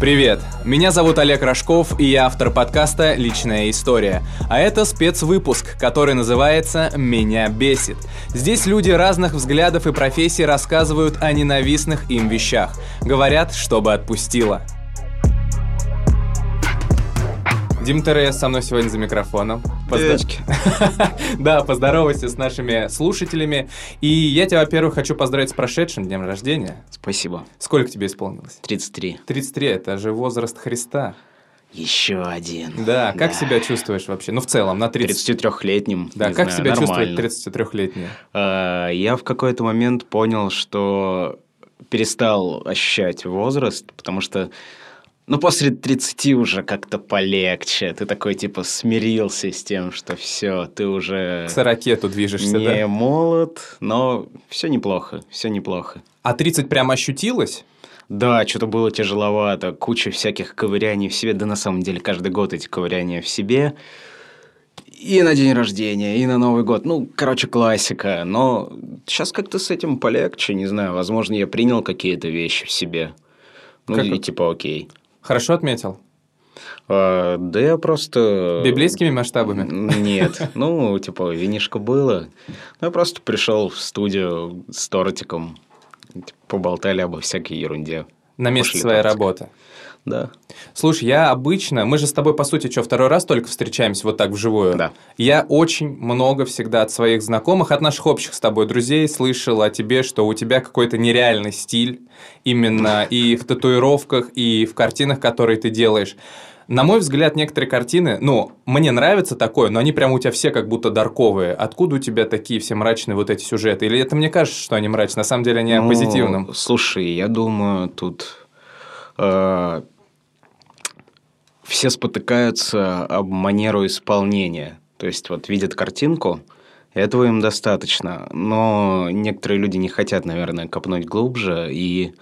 Привет! Меня зовут Олег Рожков, и я автор подкаста «Личная история». А это спецвыпуск, который называется «Меня бесит». Здесь люди разных взглядов и профессий рассказывают о ненавистных им вещах. Говорят, чтобы отпустило. Дим ТРС со мной сегодня за микрофоном. Девочки. Да, поздоровайся с нашими слушателями. И я тебя, во-первых, хочу поздравить с прошедшим днем рождения. Спасибо. Сколько тебе исполнилось? 33. 33 – это же возраст Христа. Еще один. Да, как себя чувствуешь вообще? Ну, в целом, на 30... 33-летним. Да, как знаю, себя нормально. чувствует 33-летний? А, Я в какой-то момент понял, что перестал ощущать возраст, потому что ну, после 30 уже как-то полегче. Ты такой, типа, смирился с тем, что все, ты уже К 40 тут движешься, не да? молод, но все неплохо, все неплохо. А 30 прям ощутилось? Да, что-то было тяжеловато, куча всяких ковыряний в себе, да на самом деле каждый год эти ковыряния в себе. И на день рождения, и на Новый год. Ну, короче, классика. Но сейчас как-то с этим полегче, не знаю. Возможно, я принял какие-то вещи в себе. Ну, Как и типа окей. Хорошо отметил? А, да я просто... Библейскими масштабами? Нет. Ну, типа, винишко было. Ну, я просто пришел в студию с тортиком. Типа, Поболтали обо всякой ерунде. На месте своей работы. Да. Слушай, я обычно... Мы же с тобой, по сути, что, второй раз только встречаемся вот так вживую? Да. Я очень много всегда от своих знакомых, от наших общих с тобой друзей слышал о тебе, что у тебя какой-то нереальный стиль именно и в татуировках, и в картинах, которые ты делаешь. На мой взгляд, некоторые картины, ну, мне нравится такое, но они прям у тебя все как будто дарковые. Откуда у тебя такие все мрачные вот эти сюжеты? Или это мне кажется, что они мрачные? На самом деле они о Ну, позитивном. Слушай, я думаю, тут э, все спотыкаются об манеру исполнения. То есть вот видят картинку, этого им достаточно. Но некоторые люди не хотят, наверное, копнуть глубже. И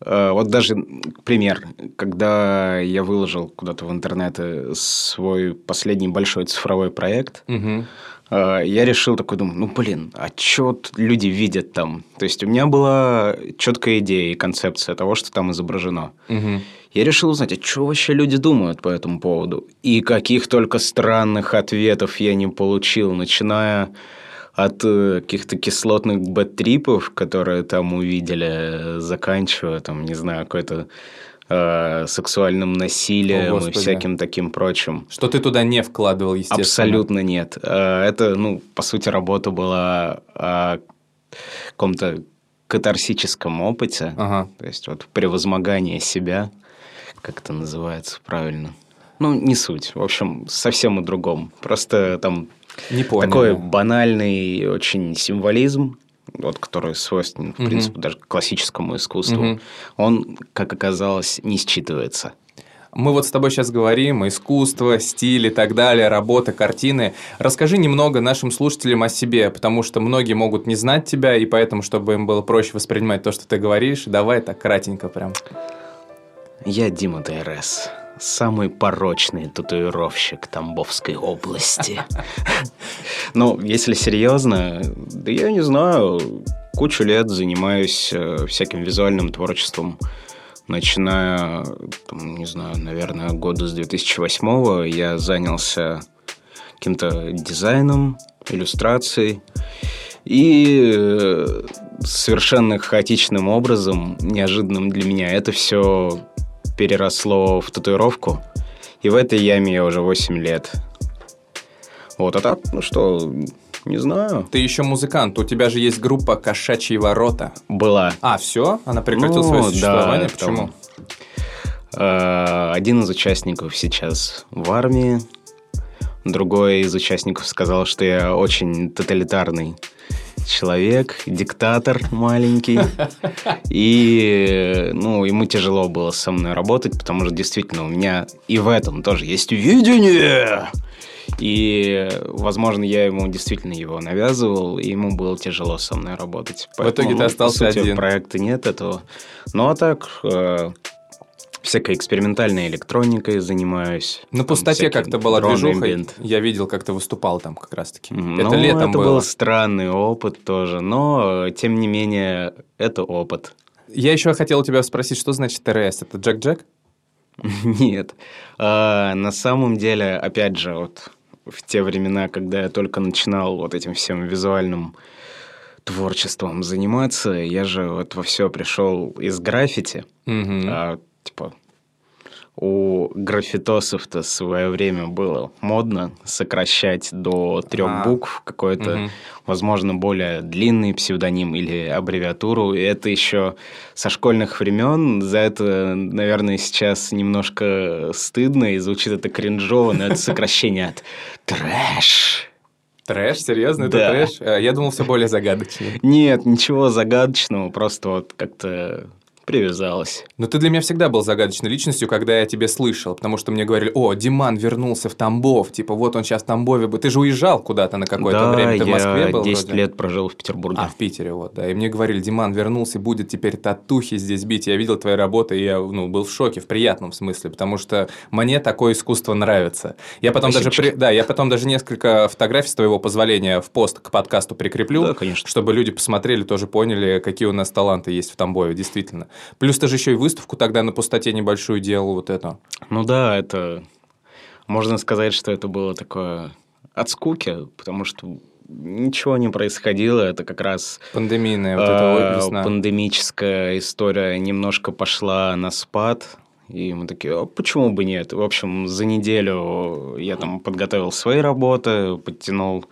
э, вот даже пример, когда я выложил куда-то в интернет э, свой последний большой цифровой проект, Мгм. А, я решил такой, думаю, ну, блин, а что люди видят там? То есть, у меня была четкая идея и концепция того, что там изображено. Мгм. Я решил узнать, а что вообще люди думают по этому поводу? И каких только странных ответов я не получил, начиная от э, каких-то кислотных бэт-трипов, которые там увидели, э, заканчивая, там, не знаю, какой-то э, сексуальным насилием О, и всяким таким прочим. Что ты туда не вкладывал, естественно. Абсолютно нет. Э, Это, ну, по сути, работа была о каком-то катарсическом опыте. Ага. То есть вот превозмогание себя, как это называется правильно. Ну, не суть. В общем, совсем о другом. Просто там Не понял. такой банальный очень символизм, вот, который свойственен, в принципе, даже классическому искусству, он, как оказалось, не считывается. Мы вот с тобой сейчас говорим искусство, стиль и так далее, работа, картины. Расскажи немного нашим слушателям о себе, потому что многие могут не знать тебя, и поэтому, чтобы им было проще воспринимать то, что ты говоришь, давай так кратенько прям. Я Дима ТРС, самый порочный татуировщик Тамбовской области. Ну, если серьезно, да я не знаю, кучу лет занимаюсь э, всяким визуальным творчеством. Начиная, там, не знаю, наверное, года с 2008 я занялся каким-то дизайном, иллюстрацией. И э, совершенно хаотичным образом, неожиданным для меня, это все переросло в татуировку. И в этой яме я уже 8 лет. Вот, а так, ну что, не знаю. Ты еще музыкант, у тебя же есть группа «Кошачьи ворота». Была. А, все? Она прекратила Ну, свое да, существование? там, Почему? Э, Один из участников сейчас в армии. Другой из участников сказал, что я очень тоталитарный человек, диктатор маленький. И, ну, ему тяжело было со мной работать, потому что действительно у меня и в этом тоже есть видение. И, возможно, я ему действительно его навязывал, и ему было тяжело со мной работать. В итоге ты ну, остался по сути, один. проекта нет этого. Ну, а так, э, всякой экспериментальной электроникой занимаюсь. На Там пустоте как-то была движуха. Я видел, как ты выступал там как раз-таки. Мгм. Это Ну, летом это было. был странный опыт тоже, но, э, тем не менее, это опыт. Я еще хотел у тебя спросить, что значит ТРС? Это Джек-Джек? Нет. А, на самом деле, опять же, вот в те времена, когда я только начинал вот этим всем визуальным творчеством заниматься, я же вот во все пришел из граффити. Мгм. А, типа, у граффитосов-то в свое время было модно сокращать до трех А. букв какой-то, Мгм. возможно, более длинный псевдоним или аббревиатуру. И это еще со школьных времен. За это, наверное, сейчас немножко стыдно и звучит это кринжово, но это сокращение от трэш. Трэш? Серьезно? Это трэш? А, Я думал, все более загадочнее. Нет, ничего загадочного, просто вот как-то привязалось. Но ты для меня всегда был загадочной личностью, когда я тебе слышал, потому что мне говорили, о, Диман вернулся в Тамбов, типа вот он сейчас в Тамбове, был». ты же уезжал куда-то на какое-то да, время, ты в Москве был 10 вроде? лет прожил в Петербурге. А, в Питере, вот, да. И мне говорили, Диман вернулся, будет теперь татухи здесь бить. Я видел твои работы, и я ну, был в шоке, в приятном смысле, потому что мне такое искусство нравится. Я потом даже, при- да, я потом даже несколько фотографий с твоего позволения в пост к подкасту прикреплю, Да, конечно. чтобы люди посмотрели, тоже поняли, какие у нас таланты есть в Тамбове, действительно. Плюс ты же еще и выставку тогда на пустоте небольшую делал, вот это. Ну да, это... Можно сказать, что это было такое от скуки, потому что ничего не происходило. Это как раз Пандемийная вот э, эта весна. пандемическая история немножко пошла на спад. И мы такие, а почему бы нет? В общем, за неделю я там подготовил свои работы, подтянул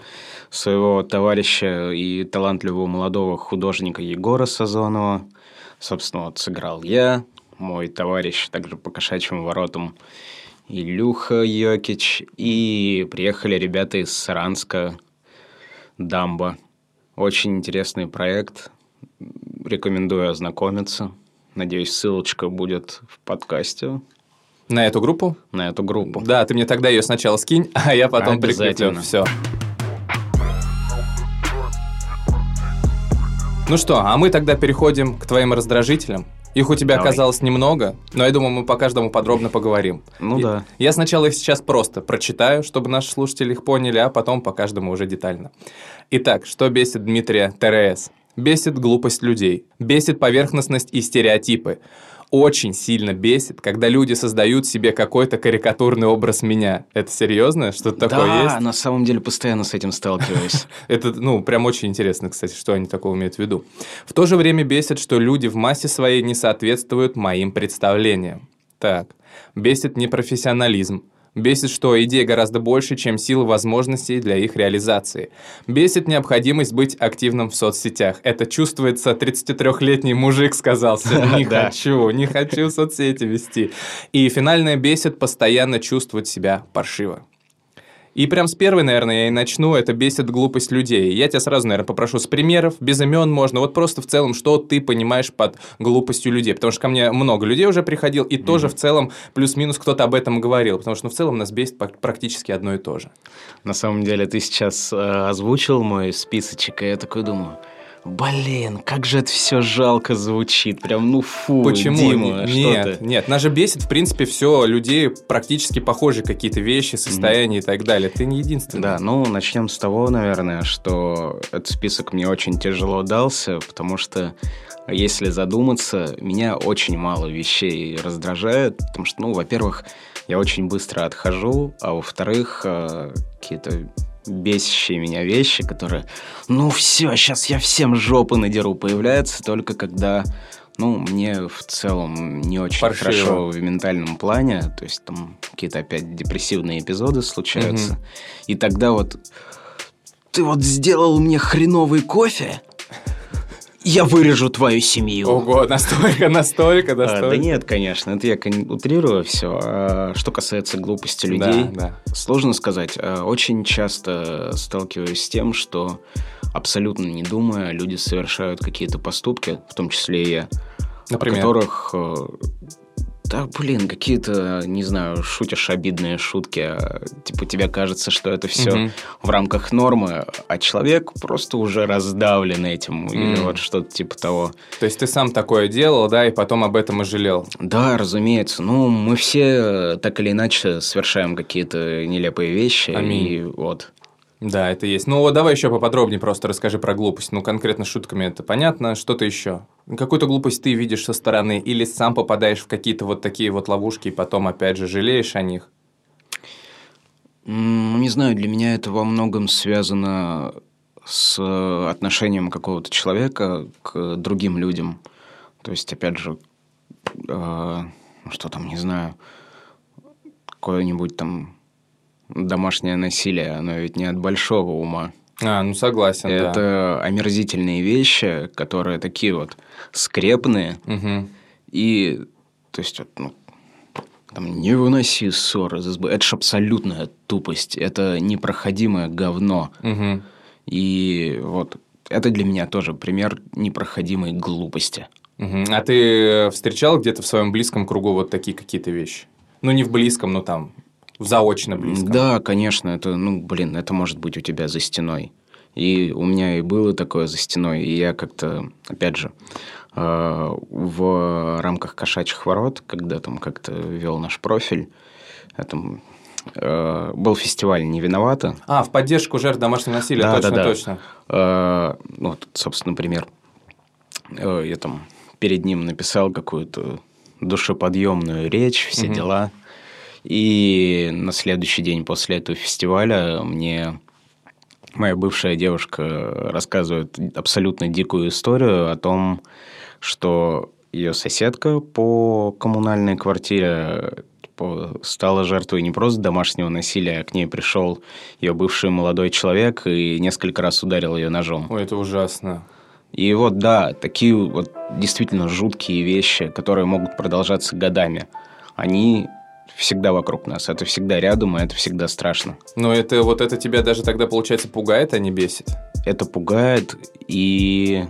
своего товарища и талантливого молодого художника Егора Сазонова. Собственно, вот сыграл я, мой товарищ также по кошачьим воротам Илюха Йокич. И приехали ребята из Саранска, Дамба. Очень интересный проект. Рекомендую ознакомиться. Надеюсь, ссылочка будет в подкасте На эту группу? на эту группу. Да, ты мне тогда ее сначала скинь, а я потом прикреплю. Обязательно. Все. Ну что, а мы тогда переходим к твоим раздражителям. Их у тебя Давай. оказалось немного, но я думаю, мы по каждому подробно поговорим. Ну И- да. Я сначала их сейчас просто прочитаю, чтобы наши слушатели их поняли, а потом по каждому уже детально. Итак, что бесит Дмитрия ТРС? Бесит глупость людей, бесит поверхностность и стереотипы. Очень сильно бесит, когда люди создают себе какой-то карикатурный образ меня. Это серьезно? Что-то такое да, есть? на самом деле постоянно с этим сталкиваюсь. Это, ну, прям очень интересно, кстати, что они такого имеют в виду. В то же время бесит, что люди в массе своей не соответствуют моим представлениям. Так, бесит непрофессионализм. Бесит, что идей гораздо больше, чем сил возможностей для их реализации. Бесит необходимость быть активным в соцсетях. Это чувствуется 33-летний мужик сказался. Не Да. хочу, не хочу соцсети вести. И финальное бесит постоянно чувствовать себя паршиво. И прям с первой, наверное, я и начну. Это бесит глупость людей. Я тебя сразу, наверное, попрошу с примеров, без имен можно. Вот просто в целом, что ты понимаешь под глупостью людей. Потому что ко мне много людей уже приходил, и тоже в целом плюс-минус кто-то об этом говорил. Потому что ну, в целом нас бесит практически одно и то же. На самом деле, ты сейчас э, озвучил мой списочек, и я такой думаю, блин, как же это все жалко звучит. Прям, ну фу, Почему? Дима, что нет, ты? нет. Нас же бесит, в принципе, все людей практически похожие какие-то вещи, состояния и так далее. Ты не единственный. Да, ну начнем с того, наверное, что этот список мне очень тяжело дался, потому что если задуматься, меня очень мало вещей раздражает, потому что, ну, во-первых, я очень быстро отхожу, а во-вторых, э, какие-то бесящие меня вещи, которые, ну все, сейчас я всем жопы надеру, появляются только когда, ну, мне в целом не очень Паршиво. хорошо в ментальном плане, то есть там какие-то опять депрессивные эпизоды случаются, и тогда вот ты вот сделал мне хреновый кофе, я вырежу твою семью. Ого, настолько, настолько, А, настолько. да нет, конечно, это я утрирую все. А что касается глупости людей, Да, да. сложно сказать. А, Очень часто сталкиваюсь с тем, что абсолютно не думая, люди совершают какие-то поступки, в том числе и я, Например? о которых... Да, блин, какие-то, не знаю, шутишь обидные шутки. а, Типа тебе кажется, что это все Мгм. в рамках нормы, а человек просто уже раздавлен этим или М. вот что-то типа того. То есть ты сам такое делал, да, и потом об этом и жалел. Да, разумеется. Ну, мы все э, так или иначе совершаем какие-то нелепые вещи. Аминь. И вот. Да, это есть. Ну, вот давай еще поподробнее просто расскажи про глупость. Ну, конкретно шутками это понятно. Что-то еще? Какую-то глупость ты видишь со стороны или сам попадаешь в какие-то вот такие вот ловушки и потом, опять же, жалеешь о них? М, Не знаю, для меня это во многом связано с э, отношением какого-то человека к другим людям. То есть, опять же, э, что там, не знаю, какое-нибудь там домашнее насилие, оно ведь не от большого ума. А, ну согласен, да. Это омерзительные вещи, которые такие вот скрепные. Мгм. И, то есть, вот, ну, там, не выноси ссоры. из избы». Это ж абсолютная тупость. Это непроходимое говно. Мгм. И вот это для меня тоже пример непроходимой глупости. Мгм. А ты э, встречал где-то в своем близком кругу вот такие какие-то вещи? Ну, не в близком, но там, заочно близком. Да, конечно, это, ну, блин, это может быть у тебя за стеной. И у меня и было такое за стеной, и я как-то, опять же, э, в рамках кошачьих ворот, когда там как-то вел наш профиль, это, э, был фестиваль «Не виновата». А, в поддержку жертв домашнего насилия, Да, точно, да, да. точно. Э, ну, вот, собственно, пример. Я там перед ним написал какую-то душеподъемную речь, все Мгм. дела. И на следующий день после этого фестиваля мне моя бывшая девушка рассказывает абсолютно дикую историю о том, что ее соседка по коммунальной квартире типа, стала жертвой не просто домашнего насилия, а к ней пришел ее бывший молодой человек и несколько раз ударил ее ножом. Ой, это ужасно. И вот, да, такие вот действительно жуткие вещи, которые могут продолжаться годами, они всегда вокруг нас, это всегда рядом, и это всегда страшно. Но это вот это тебя даже тогда, получается, пугает, а не бесит? Это пугает и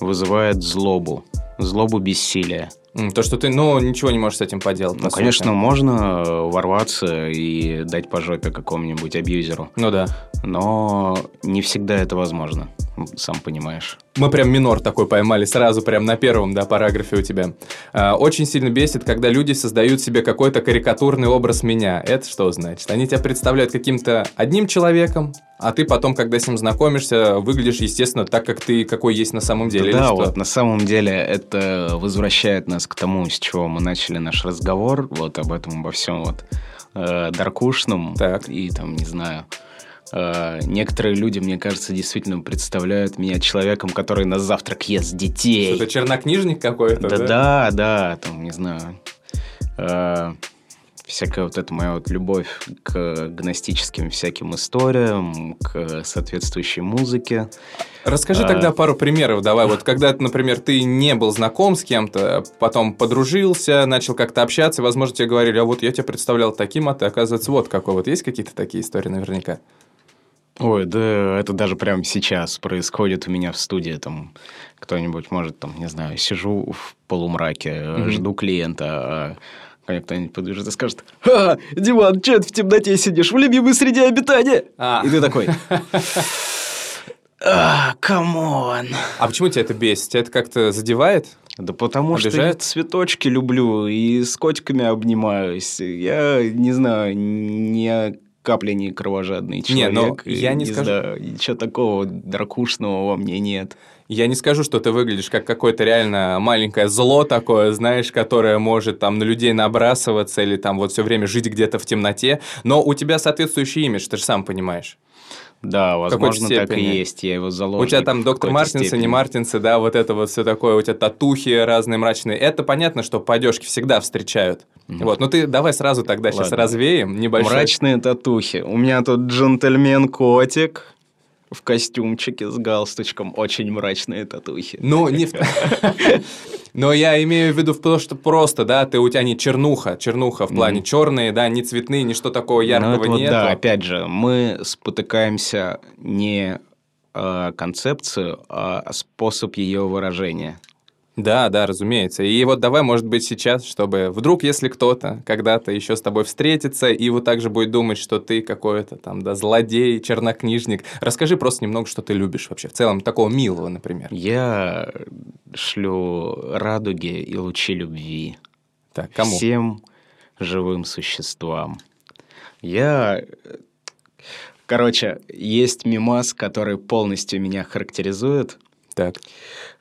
вызывает злобу, злобу бессилия. То, что ты, ну, ничего не можешь с этим поделать. Ну, по сути. конечно, можно э, ворваться и дать по жопе какому-нибудь абьюзеру, Ну да. но не всегда это возможно, сам понимаешь. Мы прям минор такой поймали сразу, прям на первом, да, параграфе у тебя. А, очень сильно бесит, когда люди создают себе какой-то карикатурный образ меня. Это что значит? Они тебя представляют каким-то одним человеком, а ты потом, когда с ним знакомишься, выглядишь, естественно, так, как ты какой есть на самом деле. да, вот на самом деле это возвращает нас к тому, с чего мы начали наш разговор, вот об этом, обо всем вот э, даркушном Так. и там, не знаю, э, некоторые люди, мне кажется, действительно представляют меня человеком, который на завтрак ест детей. Что-то чернокнижник какой-то, Да, да? да, да, там, не знаю, э, всякая вот эта моя вот любовь к гностическим всяким историям, к соответствующей музыке. Расскажи А. тогда пару примеров давай. Вот когда, например, ты не был знаком с кем-то, потом подружился, начал как-то общаться, возможно, тебе говорили, а вот я тебя представлял таким, а ты, оказывается, вот какой. Вот есть какие-то такие истории наверняка? Ой, да это даже прямо сейчас происходит у меня в студии. Там кто-нибудь может, там, не знаю, сижу в полумраке, Мгм. жду клиента, а ко мне кто-нибудь подбежит и скажет, «Ха, Диман, че ты в темноте сидишь? В любимой среде обитания!» А. И ты такой, «А, come on!» А почему тебя это бесит? Тебя это как-то задевает? Да потому что Обижает? я цветочки люблю и с котиками обнимаюсь. Я, не знаю, ни капли не кровожадный Не, но человек. и я не скажу- знаю, ничего такого дракушного во мне нет. Я не скажу, что ты выглядишь как какое-то реально маленькое зло такое, знаешь, которое может там на людей набрасываться или там вот все время жить где-то в темноте, но у тебя соответствующий имидж, ты же сам понимаешь. Да, возможно, так и есть. Я его заложник. у тебя там доктор степени. не Мартинсы, да, вот это вот все такое, у тебя татухи разные мрачные. Это понятно, что по одежке всегда встречают. Вот, ну ты давай сразу тогда сейчас Ладно. развеем небольшой. Мрачные татухи. У меня тут джентльмен-котик в костюмчике с галстучком. Очень мрачные татухи. Ну, не... Но я имею в виду в то, что просто, да, ты у тебя не чернуха, чернуха в плане Мгм. черные, да, не цветные, ничто такого Ну, яркого это вот нет. да, опять же, мы спотыкаемся не э, концепцию, а способ ее выражения. Да, да, разумеется. И вот давай, может быть, сейчас, чтобы вдруг, если кто-то когда-то еще с тобой встретится и вот так же будет думать, что ты какой-то там, да, злодей, чернокнижник, расскажи просто немного, что ты любишь вообще, в целом, такого милого, например. Я шлю радуги и лучи любви Так, кому? всем живым существам. Я Короче, есть мимас, который полностью меня характеризует. Так.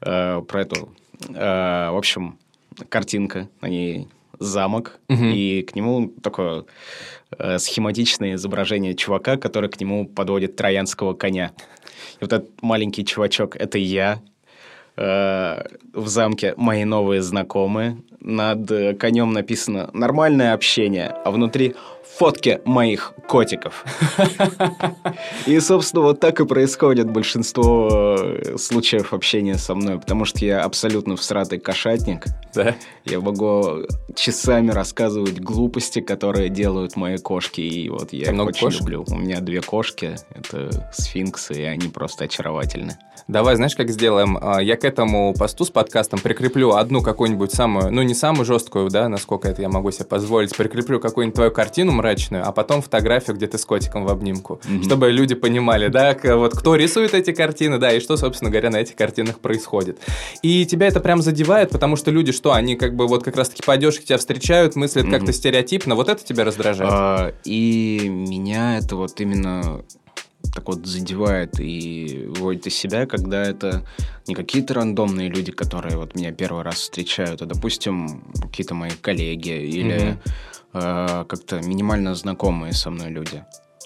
Э, про эту... э, в общем, картинка, на ней замок, Мгм. и к нему такое э, схематичное изображение чувака, который к нему подводит троянского коня. И вот этот маленький чувачок — это я. Э, в замке мои новые знакомые. Над э, конем написано «Нормальное общение», а внутри фотки моих котиков. И, собственно, вот так и происходит большинство э, случаев общения со мной, потому что я абсолютно всратый кошатник. Да. Я могу часами рассказывать глупости, которые делают мои кошки, и вот я Там их очень кошек? люблю. У меня две кошки, это сфинксы, и они просто очаровательны. Давай, знаешь, как сделаем? А, Я к этому посту с подкастом прикреплю одну какую-нибудь самую, ну, не самую жесткую, да, насколько это я могу себе позволить, прикреплю какую-нибудь твою картину мрачную, а потом фотографию, где ты с котиком в обнимку, Мгм. чтобы люди понимали, да, вот кто рисует эти картины, да, и что, собственно говоря, на этих картинах происходит. И тебя это прям задевает, потому что люди что, они как бы вот как раз-таки по одежке тебя встречают, мыслят Мгм. как-то стереотипно, вот это тебя раздражает? А, и меня это вот именно так вот задевает и выводит из себя, когда это не какие-то рандомные люди, которые вот меня первый раз встречают, а, допустим, какие-то мои коллеги или Мгм. э, как-то минимально знакомые со мной люди.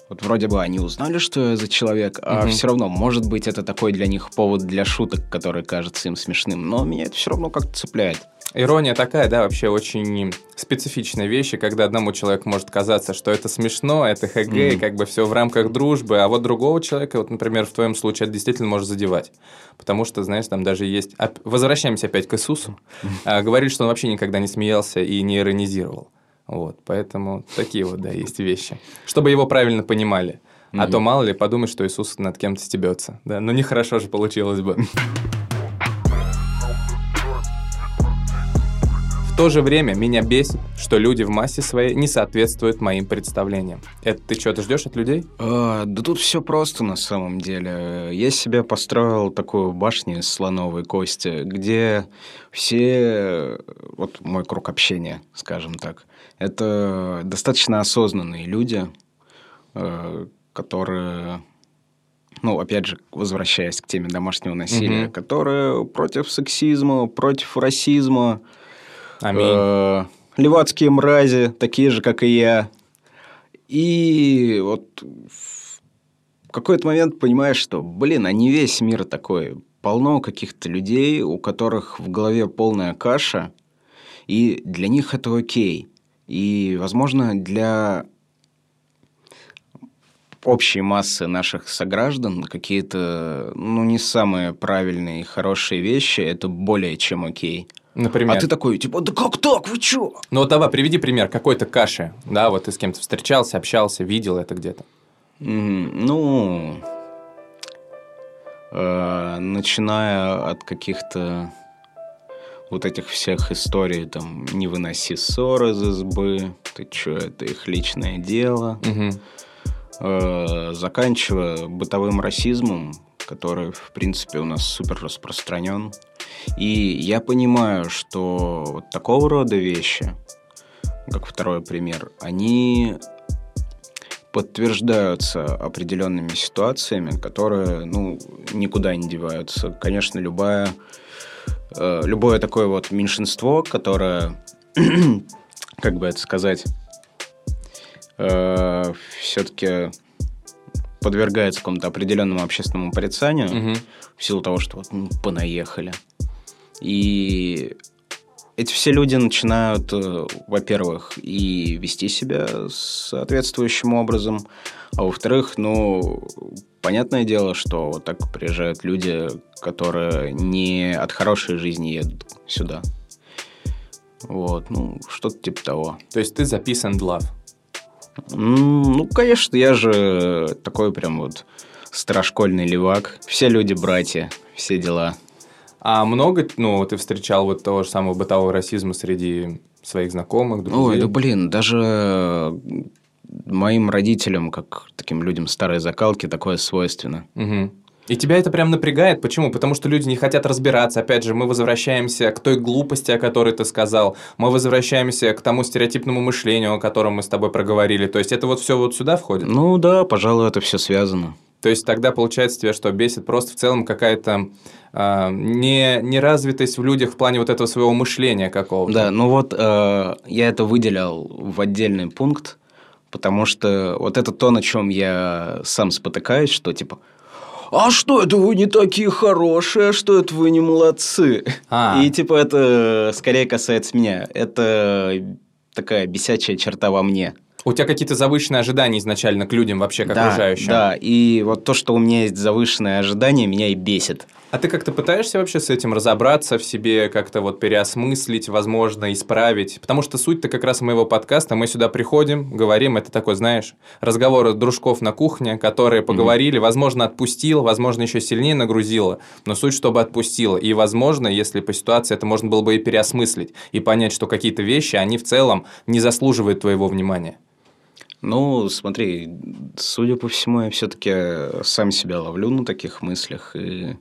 Вот вроде бы они узнали, что я за человек, а Мгм. все равно, может быть, это такой для них повод для шуток, который кажется им смешным, но меня это все равно как-то цепляет. Ирония такая, да, вообще очень специфичная вещь, и когда одному человеку может казаться, что это смешно, это ХГ, и Мгм. как бы все в рамках дружбы, а вот другого человека, вот, например, в твоем случае, это действительно может задевать. Потому что, знаешь, там даже есть... Возвращаемся опять к Иисусу. А, Говорит, что он вообще никогда не смеялся и не иронизировал. Вот, поэтому такие вот, да, есть вещи. Чтобы его правильно понимали. А то мало ли подумать, что Иисус над кем-то стебется. Да, ну нехорошо же получилось бы. В то же время меня бесит, что люди в массе своей не соответствуют моим представлениям. Это ты что-то ждешь от людей? А, да тут все просто на самом деле. Я себе построил такую башню из слоновой кости, где все, вот мой круг общения, скажем так, это достаточно осознанные люди, э, которые, ну, опять же, возвращаясь к теме домашнего насилия, Мгм. которые против сексизма, против расизма, Аминь. Э, Левацкие мрази, такие же, как и я. И вот в какой-то момент понимаешь, что, блин, а не весь мир такой. Полно каких-то людей, у которых в голове полная каша, и для них это окей. И, возможно, для общей массы наших сограждан какие-то, ну, не самые правильные и хорошие вещи, это более чем окей. Например. А ты такой, типа, да как так, вы чё? Ну вот давай, приведи пример какой-то каши. Да, вот ты с кем-то встречался, общался, видел это где-то. М, Ну, э, начиная от каких-то вот этих всех историй, там, не выноси ссор из избы, ты чё, это их личное дело, Мгм. э, заканчивая бытовым расизмом, который, в принципе, у нас супер распространен. И я понимаю, что вот такого рода вещи, как второй пример, они подтверждаются определенными ситуациями, которые, ну, никуда не деваются. Конечно, любая, э, любое такое вот меньшинство, которое, как бы это сказать, все-таки подвергается какому-то определенному общественному порицанию Мгм. в силу того, что вот ну, понаехали. И эти все люди начинают, э, во-первых, и вести себя соответствующим образом, а во-вторых, ну, понятное дело, что вот так приезжают люди, которые не от хорошей жизни едут сюда. Вот, ну, что-то типа того. То есть ты записан love. Ну, конечно, я же такой прям вот старошкольный левак. Все люди братья, все дела. А много, ну, ты встречал вот того же самого бытового расизма среди своих знакомых, друзей? Ой, да блин, даже моим родителям, как таким людям старой закалки, такое свойственно. Мгм. И тебя это прям напрягает? Почему? Потому что люди не хотят разбираться. Опять же, мы возвращаемся к той глупости, о которой ты сказал. Мы возвращаемся к тому стереотипному мышлению, о котором мы с тобой проговорили. То есть это вот все вот сюда входит? Ну да, пожалуй, это все связано. То есть тогда получается тебя, что бесит просто в целом какая-то э, не, неразвитость в людях в плане вот этого своего мышления какого-то. Да, ну вот э, я это выделял в отдельный пункт, потому что вот это то, на чем я сам спотыкаюсь, что типа а что это вы не такие хорошие, а что это вы не молодцы? А. И типа это скорее касается меня. Это такая бесячая черта во мне. У тебя какие-то завышенные ожидания изначально к людям вообще, к да, окружающим. Да, и вот то, что у меня есть завышенные ожидания, меня и бесит. А ты как-то пытаешься вообще с этим разобраться в себе, как-то вот переосмыслить, возможно, исправить? Потому что суть-то как раз моего подкаста, мы сюда приходим, говорим, это такой, знаешь, разговор дружков на кухне, которые поговорили, mm-hmm. возможно, отпустил, возможно, еще сильнее нагрузило, но суть, чтобы отпустило. И, возможно, если по ситуации это можно было бы и переосмыслить, и понять, что какие-то вещи, они в целом не заслуживают твоего внимания. Ну, смотри, судя по всему, я все-таки сам себя ловлю на таких мыслях и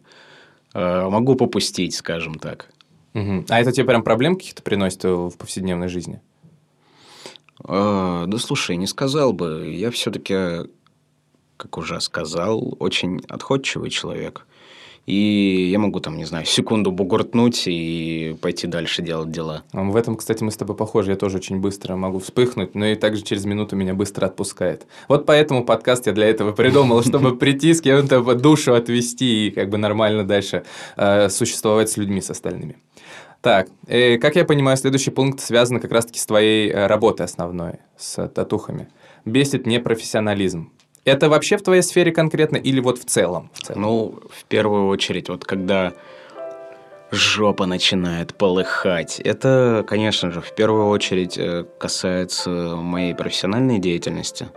э, могу попустить, скажем так. Угу. А это тебе прям проблем каких-то приносит в повседневной жизни? Э, да слушай, не сказал бы. Я все-таки, как уже сказал, очень отходчивый человек. И я могу там, не знаю, секунду бугуртнуть и пойти дальше делать дела. В этом, кстати, мы с тобой похожи. Я тоже очень быстро могу вспыхнуть, но и также через минуту меня быстро отпускает. Вот поэтому подкаст я для этого придумал, чтобы прийти с кем-то душу отвести и как бы нормально дальше э, существовать с людьми, с остальными. Так, э, как я понимаю, следующий пункт связан как раз-таки с твоей э, работой основной, с татухами. Бесит непрофессионализм. Это вообще в твоей сфере конкретно или вот в целом? В целом? Ну, в первую очередь, вот когда жопа начинает полыхать. Это, конечно же, в первую очередь э, касается моей профессиональной деятельности.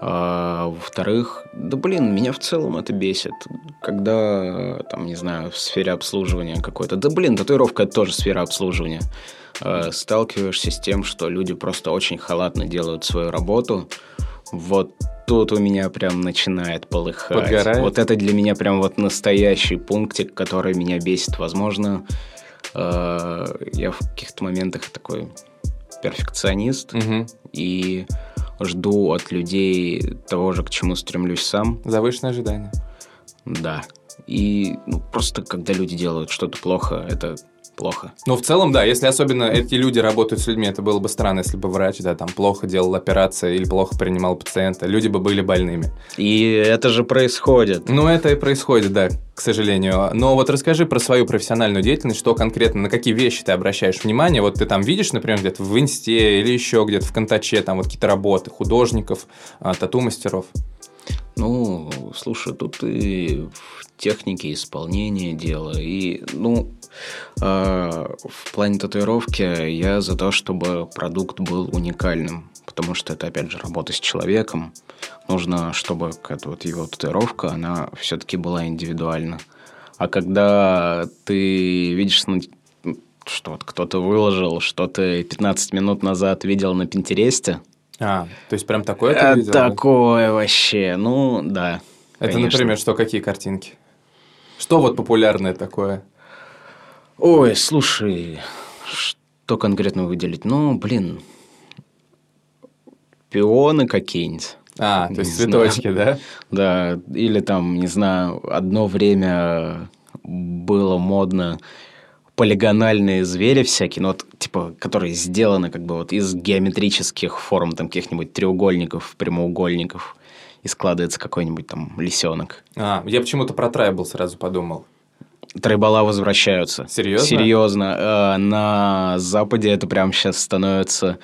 А, во-вторых, да блин, меня в целом это бесит. Когда, там, не знаю, в сфере обслуживания какой-то... Да блин, татуировка – это тоже сфера обслуживания. А, сталкиваешься с тем, что люди просто очень халатно делают свою работу. Вот тут у меня прям начинает полыхать. Подгорает. Вот это для меня прям вот настоящий пунктик, который меня бесит. Возможно, э, я в каких-то моментах такой перфекционист угу. и жду от людей того же, к чему стремлюсь сам. Завышенное ожидание. Да. И ну, просто когда люди делают что-то плохо, это плохо. Ну, в целом, да, если особенно эти люди работают с людьми, это было бы странно, если бы врач, да, там, плохо делал операции или плохо принимал пациента, люди бы были больными. И это же происходит. Ну, это и происходит, да, к сожалению. Но вот расскажи про свою профессиональную деятельность, что конкретно, на какие вещи ты обращаешь внимание. Вот ты там видишь, например, где-то в Инсте или еще где-то в Контаче, там вот какие-то работы художников, а, тату-мастеров. Ну, слушай, тут и в технике исполнения дела, и, ну, в плане татуировки я за то, чтобы продукт был уникальным, потому что это, опять же, работа с человеком. Нужно, чтобы эта вот его татуировка, она все-таки была индивидуальна. А когда ты видишь, ну, что вот кто-то выложил, что ты 15 минут назад видел на Пинтересте, а, то есть прям такое ты э, видел? Такое вообще, ну да. Это, конечно. например, что, какие картинки? Что вот популярное такое? Ой, слушай, что конкретно выделить? Ну, блин, пионы какие-нибудь. А, то есть цветочки, да? Да, или там, не знаю, одно время было модно полигональные звери всякие, ну вот, типа, которые сделаны как бы вот из геометрических форм, там, каких-нибудь треугольников, прямоугольников, и складывается какой-нибудь там лисенок. А, я почему-то про трайбл сразу подумал. Трайбала возвращаются. Серьезно? Серьезно. Э, на Западе это прямо сейчас становится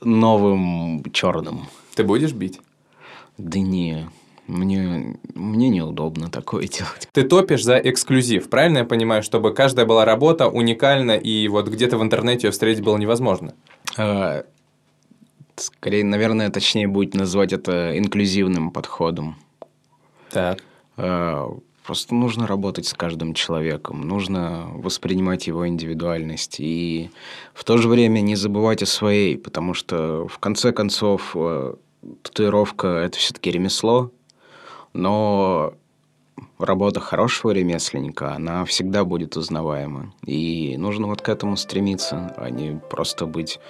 новым черным. Ты будешь бить? Да не, мне, мне неудобно такое делать. Ты топишь за эксклюзив, правильно я понимаю, чтобы каждая была работа уникальна, и вот где-то в интернете ее встретить было невозможно? А, скорее, наверное, точнее будет назвать это инклюзивным подходом. Так. А, просто нужно работать с каждым человеком, нужно воспринимать его индивидуальность и в то же время не забывать о своей, потому что в конце концов э, татуировка – это все-таки ремесло, но работа хорошего ремесленника, она всегда будет узнаваема. И нужно вот к этому стремиться, а не просто быть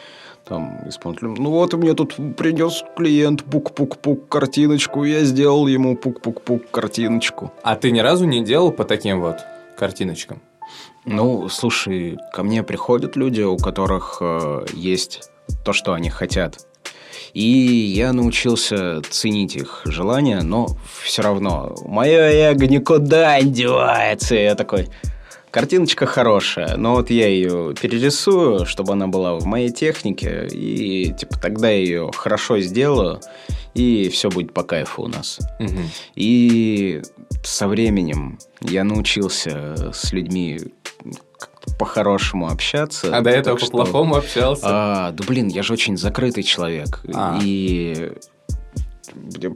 там исполнителем. Ну вот, мне тут принес клиент пук-пук-пук картиночку, я сделал ему пук-пук-пук картиночку. А ты ни разу не делал по таким вот картиночкам? Ну, слушай, ко мне приходят люди, у которых э, есть то, что они хотят. И я научился ценить их желания, но все равно мое эго никуда не девается. Я такой, картиночка хорошая, но вот я ее перерисую, чтобы она была в моей технике, и типа тогда я ее хорошо сделаю, и все будет по кайфу у нас. Угу. И со временем я научился с людьми по-хорошему общаться. А до этого по-плохому общался? А, да блин, я же очень закрытый человек. А. И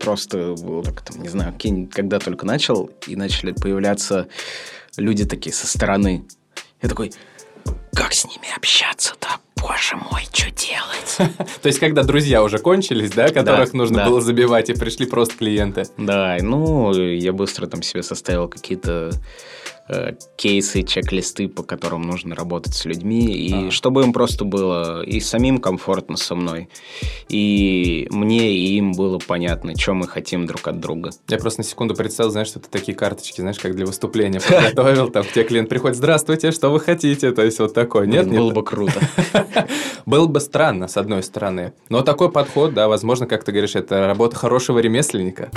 просто так, там, не знаю, когда только начал, и начали появляться люди такие со стороны. Я такой, как с ними общаться-то? Боже мой, что делать? То есть, когда друзья уже кончились, да, которых нужно было забивать, и пришли просто клиенты? Да, ну, я быстро там себе составил какие-то Э, кейсы, чек-листы, по которым нужно работать с людьми, и а. чтобы им просто было и самим комфортно со мной, и мне и им было понятно, что мы хотим друг от друга. Я просто на секунду представил, знаешь, что ты такие карточки, знаешь, как для выступления подготовил, там тебе клиент приходит, здравствуйте, что вы хотите, то есть вот такой, нет? Было бы круто. Было бы странно, с одной стороны, но такой подход, да, возможно, как ты говоришь, это работа хорошего ремесленника.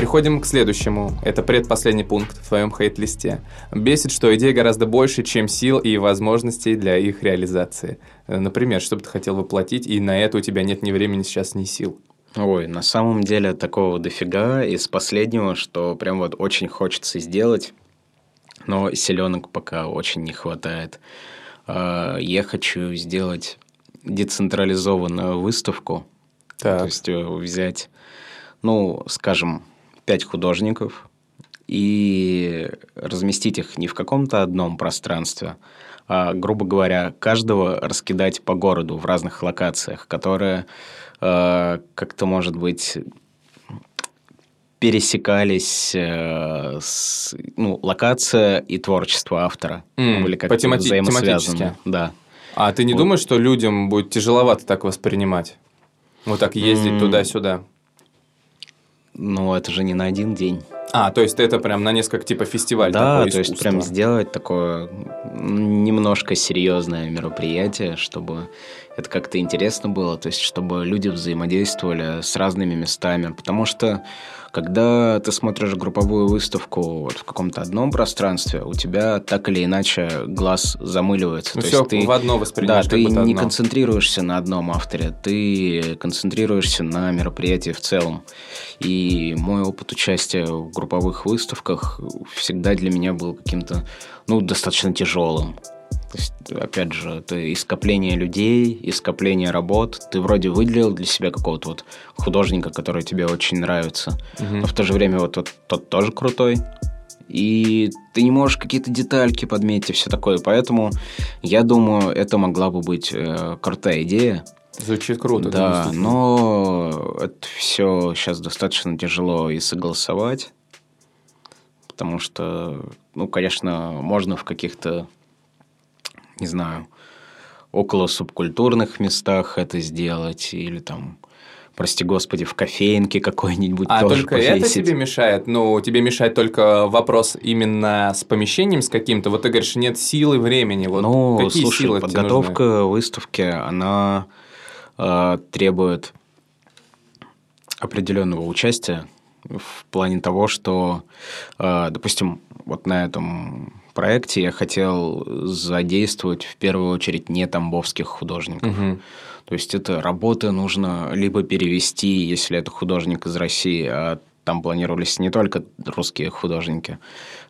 Переходим к следующему. Это предпоследний пункт в твоем хейт-листе. Бесит, что идей гораздо больше, чем сил и возможностей для их реализации. Например, что бы ты хотел воплотить, и на это у тебя нет ни времени сейчас, ни сил. Ой, на самом деле такого дофига. Из последнего, что прям вот очень хочется сделать, но селенок пока очень не хватает. А, я хочу сделать децентрализованную выставку. Так. То есть э, взять, ну, скажем, пять художников и разместить их не в каком-то одном пространстве, а, грубо говоря, каждого раскидать по городу в разных локациях, которые э, как-то, может быть, пересекались э, с, ну, локация и творчество автора mm, были как-то темати- взаимосвязаны. Да. А ты не вот. думаешь, что людям будет тяжеловато так воспринимать? Вот так ездить mm. туда-сюда? Ну, это же не на один день. А, то есть это прям на несколько типа фестиваль Да, то есть прям сделать такое немножко серьезное мероприятие, чтобы это как-то интересно было, то есть чтобы люди взаимодействовали с разными местами, потому что когда ты смотришь групповую выставку вот в каком-то одном пространстве, у тебя так или иначе глаз замыливается. Ну, То все есть ты, в одно воспринимаешь. Да, ты не одно. концентрируешься на одном авторе, ты концентрируешься на мероприятии в целом. И мой опыт участия в групповых выставках всегда для меня был каким-то, ну, достаточно тяжелым. То есть, опять же, это и скопление людей, и скопление работ. Ты вроде выделил для себя какого-то вот художника, который тебе очень нравится, угу. но в то же время вот тот, тот тоже крутой. И ты не можешь какие-то детальки подметить и все такое. Поэтому я думаю, это могла бы быть э, крутая идея. Звучит круто. Да, но это все сейчас достаточно тяжело и согласовать. Потому что, ну, конечно, можно в каких-то не знаю, около субкультурных местах это сделать, или там, прости господи, в кофейнке какой-нибудь а тоже только повесить. это тебе мешает? Ну, тебе мешает только вопрос именно с помещением с каким-то? Вот ты говоришь, нет силы, времени. Вот ну, какие слушай, силы подготовка выставки, она э, требует определенного участия в плане того, что, э, допустим, вот на этом проекте я хотел задействовать в первую очередь не тамбовских художников. Угу. То есть это работы нужно либо перевести, если это художник из России, а там планировались не только русские художники,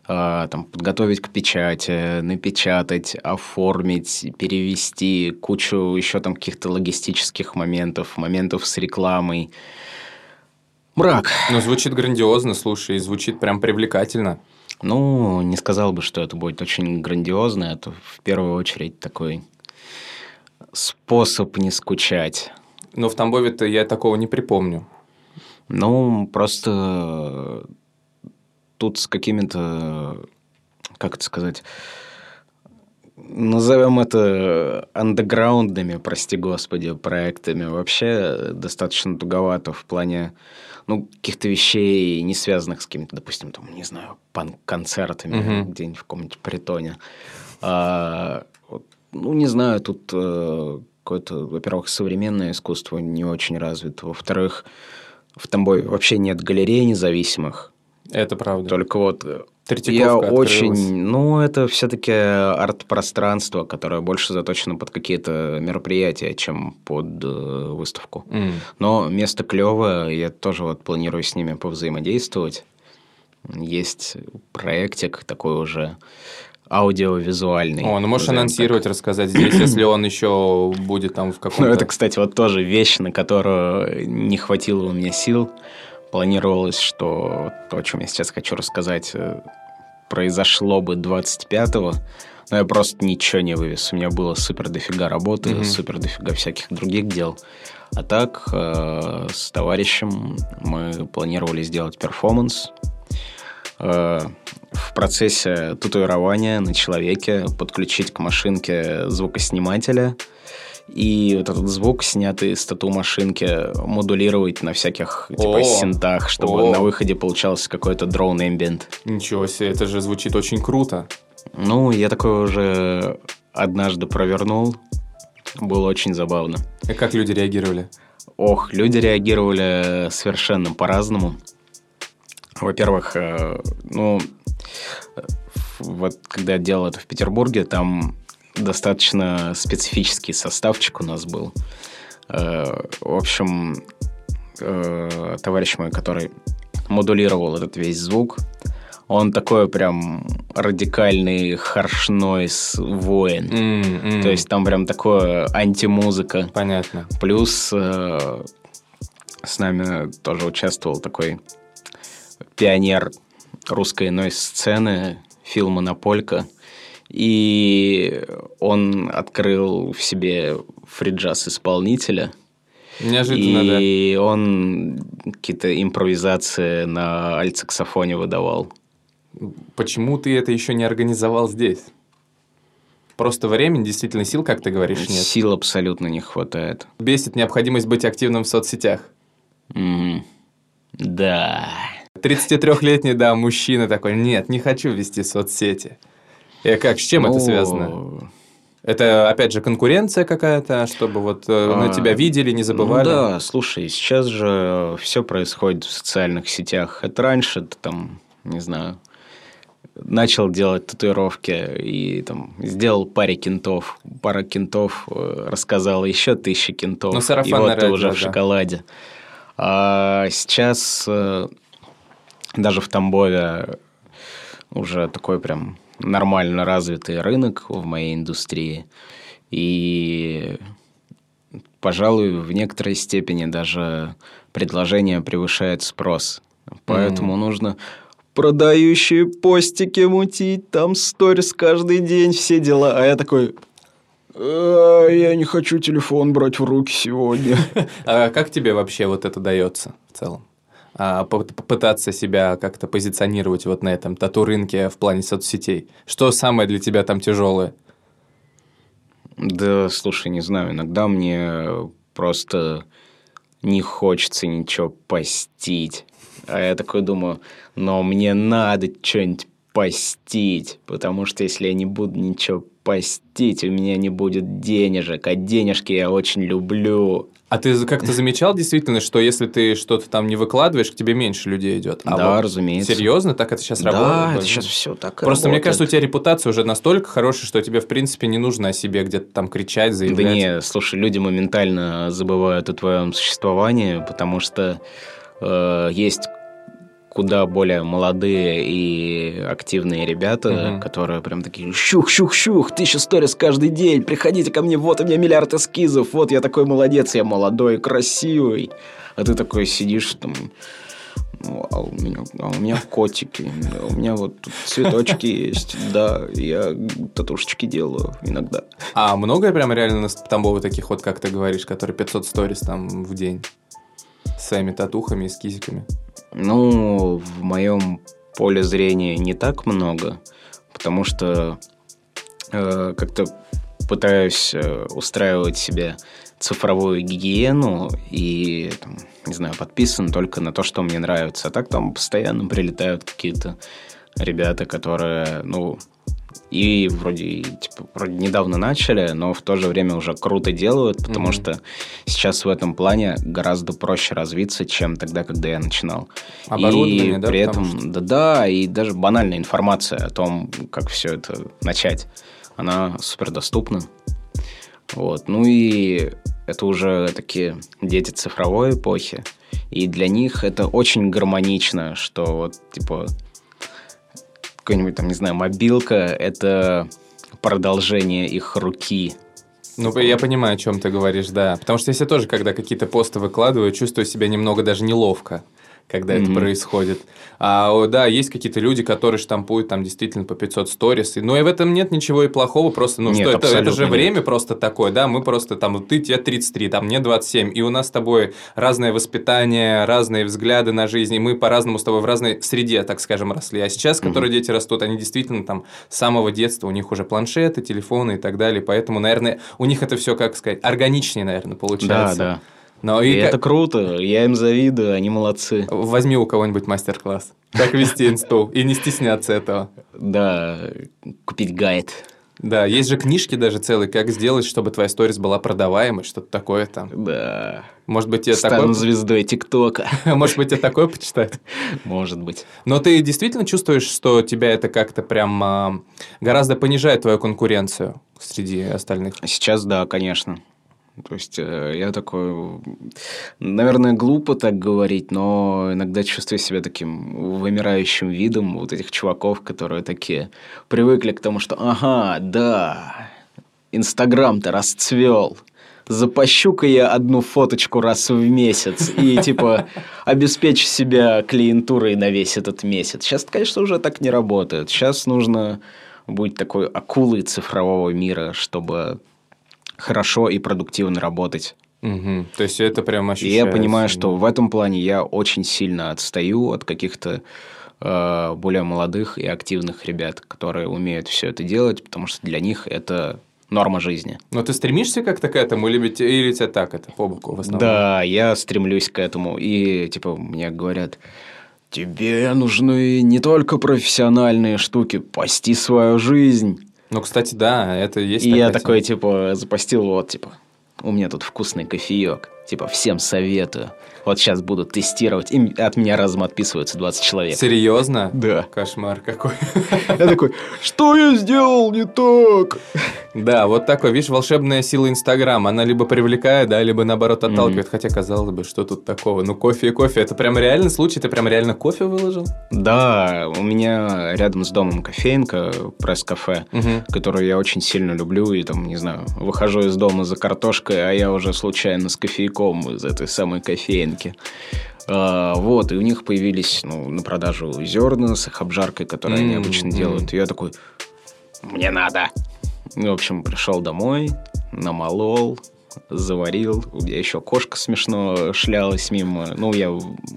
а, там, подготовить к печати, напечатать, оформить, перевести, кучу еще там каких-то логистических моментов, моментов с рекламой. Мрак. Ну, звучит грандиозно, слушай, звучит прям привлекательно. Ну, не сказал бы, что это будет очень грандиозно. Это в первую очередь такой способ не скучать. Но в Тамбове-то я такого не припомню. Ну, просто тут с какими-то, как это сказать, назовем это андеграундными, прости господи, проектами. Вообще достаточно туговато в плане ну, каких-то вещей, не связанных с какими-то, допустим, там, не знаю, панк-концертами угу. где-нибудь в каком-нибудь притоне. А, вот, ну, не знаю, тут э, какое-то, во-первых, современное искусство не очень развито. Во-вторых, в Тамбове вообще нет галерей независимых. Это правда. Только вот э, я очень... Ну, это все-таки арт-пространство, которое больше заточено под какие-то мероприятия, чем под э, выставку. Mm. Но место клевое, я тоже вот планирую с ними повзаимодействовать. Есть проектик такой уже аудиовизуальный. О, ну можешь анонсировать, так. рассказать здесь, если он еще будет там в каком-то... Ну, это, кстати, вот тоже вещь, на которую не хватило у меня сил. Планировалось, что то, о чем я сейчас хочу рассказать, э, произошло бы 25-го, но я просто ничего не вывез. У меня было супер дофига работы, mm-hmm. супер дофига всяких других дел. А так, э, с товарищем мы планировали сделать перформанс. Э, в процессе татуирования на человеке подключить к машинке звукоснимателя – и вот этот звук, снятый с тату-машинки, модулировать на всяких типа О, синтах, чтобы О. на выходе получался какой-то дрон ambient. Ничего себе, это же звучит очень круто. Ну, я такое уже однажды провернул. Было очень забавно. И как люди реагировали? Ох, люди реагировали совершенно по-разному. Во-первых, э, ну, вот когда я делал это в Петербурге, там достаточно специфический составчик у нас был. Э, в общем, э, товарищ мой, который модулировал этот весь звук, он такой прям радикальный харш-нойс воин. Mm, mm. То есть там прям такое антимузыка. Понятно. Плюс э, с нами тоже участвовал такой пионер русской нойс-сцены Фил Монополька. И он открыл в себе фриджаз исполнителя. Неожиданно, и да. И он какие-то импровизации на альтсаксофоне выдавал. Почему ты это еще не организовал здесь? Просто времени, действительно, сил, как ты говоришь, нет? Сил абсолютно не хватает. Бесит необходимость быть активным в соцсетях. Mm. Да. 33-летний, да, мужчина такой, нет, не хочу вести соцсети. И э, как, с чем ну... это связано? Это, опять же, конкуренция какая-то, чтобы вот а, на тебя видели, не забывали? Ну да, слушай, сейчас же все происходит в социальных сетях. Это раньше ты там, не знаю, начал делать татуировки и там сделал паре кентов, пара кентов э, рассказала еще тысячи кентов. Ну, и вот ты уже да. в шоколаде. А сейчас даже в Тамбове уже такой прям нормально развитый рынок в моей индустрии. И, пожалуй, в некоторой степени даже предложение превышает спрос. Поэтому mm. нужно продающие постики мутить, там сторис каждый день, все дела. А я такой, «А, я не хочу телефон брать в руки сегодня. А как тебе вообще вот это дается в целом? А, попытаться себя как-то позиционировать вот на этом тату-рынке в плане соцсетей? Что самое для тебя там тяжелое? Да, слушай, не знаю, иногда мне просто не хочется ничего постить. А я такой думаю, но мне надо что-нибудь постить, потому что если я не буду ничего постить, у меня не будет денежек, а денежки я очень люблю. А ты как-то замечал действительно, что если ты что-то там не выкладываешь, к тебе меньше людей идет? А да, вот разумеется. Серьезно? Так это сейчас да, работает? Да, это сейчас все так Просто работает. мне кажется, у тебя репутация уже настолько хорошая, что тебе, в принципе, не нужно о себе где-то там кричать, заявлять. Да не, слушай, люди моментально забывают о твоем существовании, потому что э, есть куда более молодые и активные ребята, угу. которые прям такие щух-щух-щух, тысяча сторис каждый день, приходите ко мне, вот у меня миллиард эскизов, вот я такой молодец, я молодой, красивый. А ты такой сидишь там, ну, а у меня, а у меня котики, у меня вот цветочки есть, да, я татушечки делаю иногда. А много прям реально на Тамбове таких вот, как ты говоришь, которые 500 сторис там в день? с своими татухами и скизиками? Ну, в моем поле зрения не так много, потому что э, как-то пытаюсь э, устраивать себе цифровую гигиену и, там, не знаю, подписан только на то, что мне нравится. А так там постоянно прилетают какие-то ребята, которые, ну, и вроде, типа, вроде недавно начали, но в то же время уже круто делают, потому mm-hmm. что сейчас в этом плане гораздо проще развиться, чем тогда, когда я начинал. Оборудование, и да? при этом, да, да, и даже банальная информация о том, как все это начать, она супер доступна. Вот. Ну и это уже такие дети цифровой эпохи. И для них это очень гармонично, что вот, типа, какой-нибудь там, не знаю, мобилка – это продолжение их руки. Ну, я понимаю, о чем ты говоришь, да. Потому что если тоже, когда какие-то посты выкладываю, чувствую себя немного даже неловко когда mm-hmm. это происходит. А, да, есть какие-то люди, которые штампуют там действительно по 500 сторис. Но и в этом нет ничего и плохого, просто, ну нет, что, это, это же нет. время просто такое, да, мы просто там, ты, тебе 33, там, мне 27, и у нас с тобой разное воспитание, разные взгляды на жизнь, и мы по-разному с тобой в разной среде, так скажем, росли. А сейчас, которые mm-hmm. дети растут, они действительно там с самого детства, у них уже планшеты, телефоны и так далее, поэтому, наверное, у них это все, как сказать, органичнее, наверное, получается. Да, да. Но и, и это круто, я им завидую, они молодцы. Возьми у кого-нибудь мастер-класс. Как вести инсту и не стесняться этого. Да, купить гайд. Да, есть же книжки даже целые, как сделать, чтобы твоя сторис была продаваемой, что-то такое там. Да. Может быть, тебе Стану такое... звездой ТикТока. Может быть, тебе такое почитать? Может быть. Но ты действительно чувствуешь, что тебя это как-то прям а, гораздо понижает твою конкуренцию среди остальных? Сейчас да, конечно. То есть э, я такой, наверное, глупо так говорить, но иногда чувствую себя таким вымирающим видом вот этих чуваков, которые такие привыкли к тому, что ага, да, Инстаграм-то расцвел. Запощу-ка я одну фоточку раз в месяц и, типа, обеспечу себя клиентурой на весь этот месяц. Сейчас, конечно, уже так не работает. Сейчас нужно быть такой акулой цифрового мира, чтобы хорошо и продуктивно работать. Угу. То есть это прям ощущается. И я понимаю, что в этом плане я очень сильно отстаю от каких-то э, более молодых и активных ребят, которые умеют все это делать, потому что для них это норма жизни. Но ты стремишься как-то к этому, или, или тебя так это по боку в основном? Да, я стремлюсь к этому. И типа мне говорят, тебе нужны не только профессиональные штуки, пасти свою жизнь. Ну, кстати, да, это есть. И я такой, типа, запостил вот, типа, у меня тут вкусный кофеек, типа, всем советую. Вот сейчас будут тестировать, и от меня разом отписываются 20 человек. Серьезно? Да. Кошмар какой. Я такой, что я сделал не так? Да, вот такой, видишь, волшебная сила Инстаграма. Она либо привлекает, да, либо наоборот отталкивает. Хотя, казалось бы, что тут такого? Ну, кофе и кофе. Это прям реальный случай? Ты прям реально кофе выложил? Да, у меня рядом с домом кофейнка, пресс-кафе, которую я очень сильно люблю. И там, не знаю, выхожу из дома за картошкой, а я уже случайно с кофейком из этой самой кофейнки. А, вот, и у них появились ну, на продажу зерна с их обжаркой, которые mm-hmm. они обычно делают. И я такой, мне надо. В общем, пришел домой, намолол, заварил. У меня еще кошка смешно шлялась мимо. Ну, я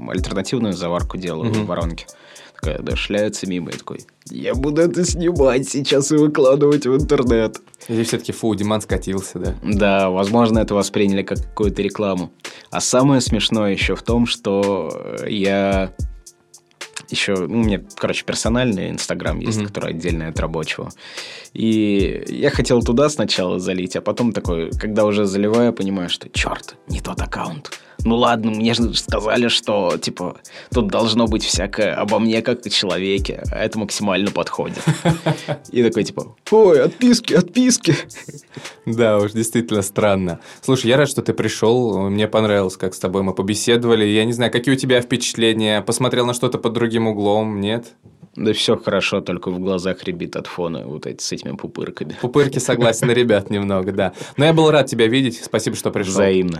альтернативную заварку делаю mm-hmm. в воронке. Такая, да, шляется мимо. Я такой, я буду это снимать сейчас и выкладывать в интернет. Или все-таки, фу, Диман скатился, да? Да, возможно, это восприняли как какую-то рекламу. А самое смешное еще в том, что я еще, ну, у меня, короче, персональный Инстаграм есть, mm-hmm. который отдельный от рабочего. И я хотел туда сначала залить, а потом такой, когда уже заливаю, понимаю, что черт, не тот аккаунт ну ладно, мне же сказали, что, типа, тут должно быть всякое обо мне как о человеке, а это максимально подходит. И такой, типа, ой, отписки, отписки. Да, уж действительно странно. Слушай, я рад, что ты пришел, мне понравилось, как с тобой мы побеседовали. Я не знаю, какие у тебя впечатления? Посмотрел на что-то под другим углом, нет? Да все хорошо, только в глазах ребит от фона вот эти с этими пупырками. Пупырки согласен, ребят, немного, да. Но я был рад тебя видеть, спасибо, что пришел. Взаимно.